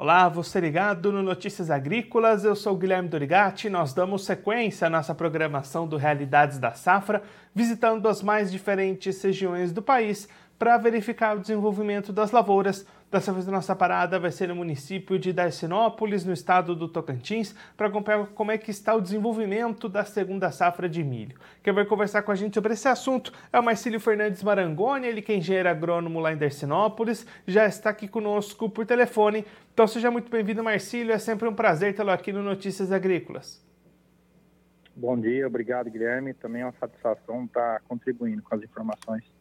Olá, você ligado no Notícias Agrícolas, eu sou Guilherme Dorigati. Nós damos sequência à nossa programação do Realidades da Safra, visitando as mais diferentes regiões do país para verificar o desenvolvimento das lavouras. Dessa vez a nossa parada vai ser no município de Darcinópolis, no estado do Tocantins, para acompanhar como é que está o desenvolvimento da segunda safra de milho. Quem vai conversar com a gente sobre esse assunto é o Marcílio Fernandes Marangoni, ele que é engenheiro agrônomo lá em Darcinópolis, já está aqui conosco por telefone. Então seja muito bem-vindo, Marcílio, é sempre um prazer tê-lo aqui no Notícias Agrícolas. Bom dia, obrigado Guilherme, também é uma satisfação estar contribuindo com as informações.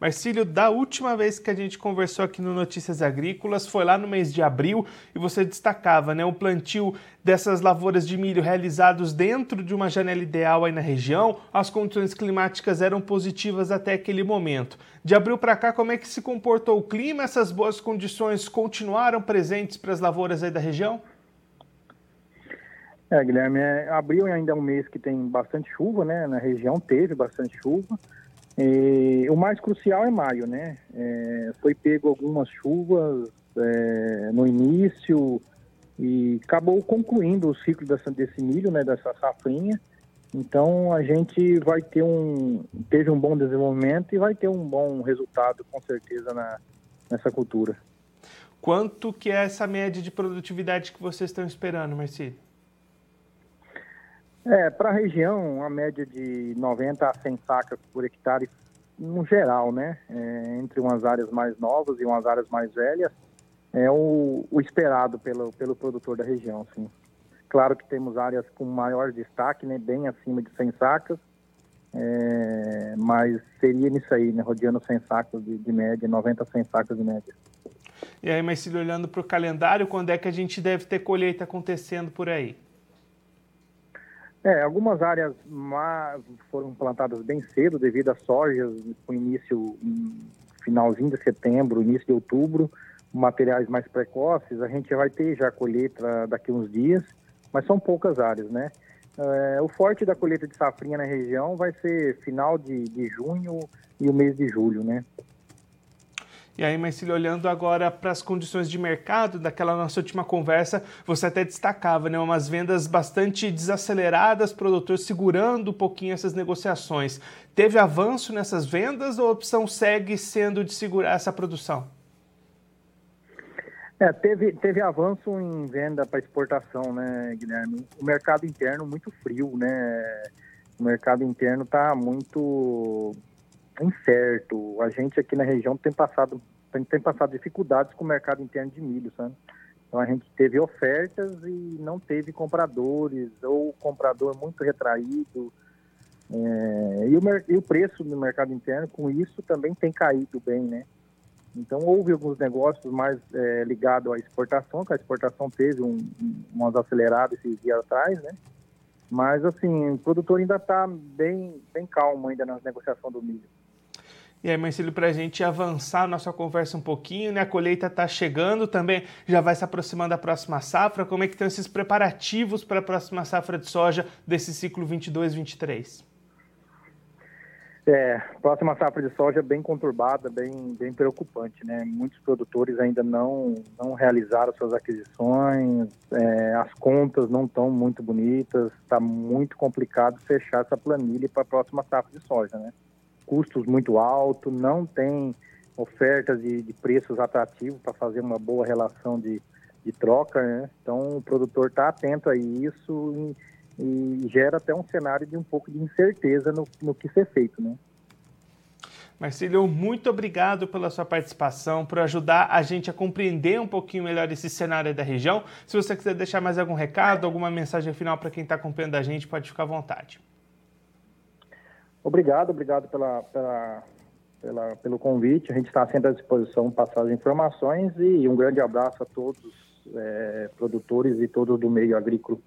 Marcílio, da última vez que a gente conversou aqui no Notícias Agrícolas, foi lá no mês de abril e você destacava né, o plantio dessas lavouras de milho realizados dentro de uma janela ideal aí na região. As condições climáticas eram positivas até aquele momento. De abril para cá, como é que se comportou o clima? Essas boas condições continuaram presentes para as lavouras aí da região? É, Guilherme, é, abril ainda é um mês que tem bastante chuva, né? Na região teve bastante chuva. E, o mais crucial é maio, né? É, foi pego algumas chuvas é, no início e acabou concluindo o ciclo dessa, desse milho, né? Dessa safrinha. Então a gente vai ter um teve um bom desenvolvimento e vai ter um bom resultado com certeza na, nessa cultura. Quanto que é essa média de produtividade que vocês estão esperando, Marcelo? É, para a região, a média de 90 a 100 sacas por hectare, no geral, né? É, entre umas áreas mais novas e umas áreas mais velhas, é o, o, esperado pelo, pelo produtor da região, sim. Claro que temos áreas com maior destaque, né? Bem acima de 100 sacas, é, mas seria nisso aí, né? Rodeando 100 sacas de, de média, 90 a 100 sacas de média. E aí, mas se olhando para o calendário, quando é que a gente deve ter colheita acontecendo por aí? É, algumas áreas foram plantadas bem cedo devido a sojas com início em finalzinho de setembro, início de outubro, materiais mais precoces. A gente vai ter já colheita daqui uns dias, mas são poucas áreas, né? É, o forte da colheita de safrinha na região vai ser final de, de junho e o mês de julho, né? E aí, Marcelo, olhando agora para as condições de mercado, daquela nossa última conversa, você até destacava, né, umas vendas bastante desaceleradas, produtor segurando um pouquinho essas negociações. Teve avanço nessas vendas ou a opção segue sendo de segurar essa produção? É, teve, teve avanço em venda para exportação, né, Guilherme? O mercado interno muito frio, né? O mercado interno está muito incerto. A gente aqui na região tem passado, tem, tem passado dificuldades com o mercado interno de milho, sabe? Então a gente teve ofertas e não teve compradores, ou comprador muito retraído. É, e, o, e o preço no mercado interno, com isso, também tem caído bem, né? Então houve alguns negócios mais é, ligados à exportação, que a exportação teve um, um, umas aceleradas esses dias atrás, né? Mas assim, o produtor ainda está bem, bem calmo ainda na negociação do milho. E aí, Marcelo, para a gente avançar nossa conversa um pouquinho, né? A colheita está chegando também, já vai se aproximando da próxima safra. Como é que estão esses preparativos para a próxima safra de soja desse ciclo 22-23? É, próxima safra de soja bem conturbada, bem, bem preocupante, né? Muitos produtores ainda não, não realizaram suas aquisições, é, as contas não estão muito bonitas, está muito complicado fechar essa planilha para a próxima safra de soja, né? Custos muito altos, não tem ofertas de, de preços atrativos para fazer uma boa relação de, de troca, né? Então o produtor está atento a isso e, e, gera até um cenário de um pouco de incerteza no, no que ser feito, né? Marcílio, muito obrigado pela sua participação, por ajudar a gente a compreender um pouquinho melhor esse cenário da região. Se você quiser deixar mais algum recado, alguma mensagem final para quem está acompanhando a gente, pode ficar à vontade. Obrigado, obrigado pela, pela, pela pelo convite. A gente está sempre à disposição para passar as informações e um grande abraço a todos é, produtores e todos do meio agrícola.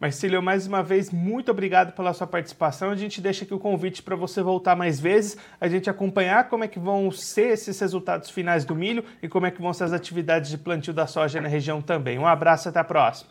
Marcílio, mais uma vez, muito obrigado pela sua participação. A gente deixa aqui o convite para você voltar mais vezes, a gente acompanhar como é que vão ser esses resultados finais do milho e como é que vão ser as atividades de plantio da soja na região também. Um abraço, até a próxima.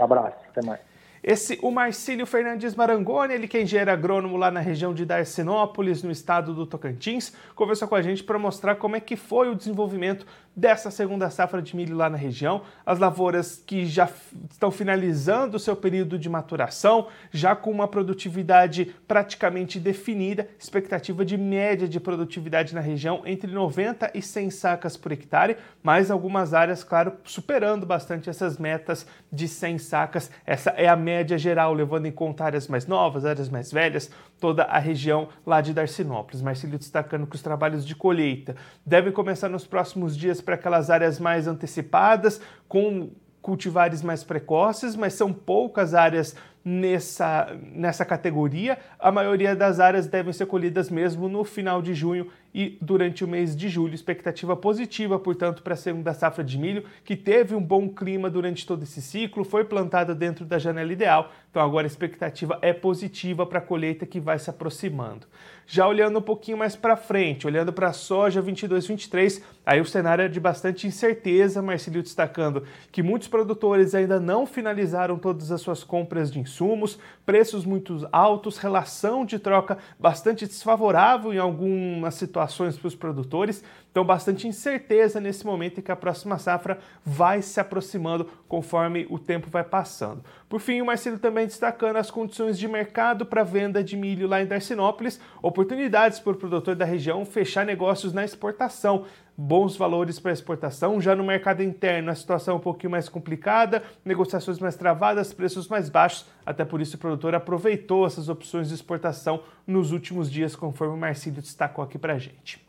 Um abraço, até mais. Esse, o Marcílio Fernandes Marangoni, ele que é engenheiro agrônomo lá na região de Darcinópolis, no estado do Tocantins, conversou com a gente para mostrar como é que foi o desenvolvimento dessa segunda safra de milho lá na região, as lavouras que já estão finalizando o seu período de maturação, já com uma produtividade praticamente definida, expectativa de média de produtividade na região entre 90 e 100 sacas por hectare, mas algumas áreas, claro, superando bastante essas metas de 100 sacas. Essa é a média geral, levando em conta áreas mais novas, áreas mais velhas, toda a região lá de Darcinópolis. Marcelo destacando que os trabalhos de colheita devem começar nos próximos dias para aquelas áreas mais antecipadas, com cultivares mais precoces, mas são poucas áreas nessa, nessa categoria. A maioria das áreas devem ser colhidas mesmo no final de junho e durante o mês de julho. Expectativa positiva, portanto, para a segunda safra de milho, que teve um bom clima durante todo esse ciclo, foi plantada dentro da janela ideal. Então agora a expectativa é positiva para a colheita que vai se aproximando. Já olhando um pouquinho mais para frente, olhando para a soja 22-23, aí o cenário é de bastante incerteza, Marcelo destacando que muitos produtores ainda não finalizaram todas as suas compras de insumos, preços muito altos, relação de troca bastante desfavorável em algumas situações para os produtores. Então, bastante incerteza nesse momento em que a próxima safra vai se aproximando conforme o tempo vai passando. Por fim, o Marcelo também destacando as condições de mercado para venda de milho lá em Darcinópolis, oportunidades para o produtor da região fechar negócios na exportação bons valores para exportação. Já no mercado interno, a situação é um pouquinho mais complicada, negociações mais travadas, preços mais baixos. Até por isso, o produtor aproveitou essas opções de exportação nos últimos dias, conforme o Marcílio destacou aqui para a gente.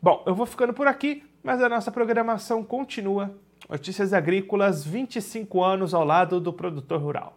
Bom, eu vou ficando por aqui, mas a nossa programação continua. Notícias Agrícolas, 25 anos ao lado do produtor rural.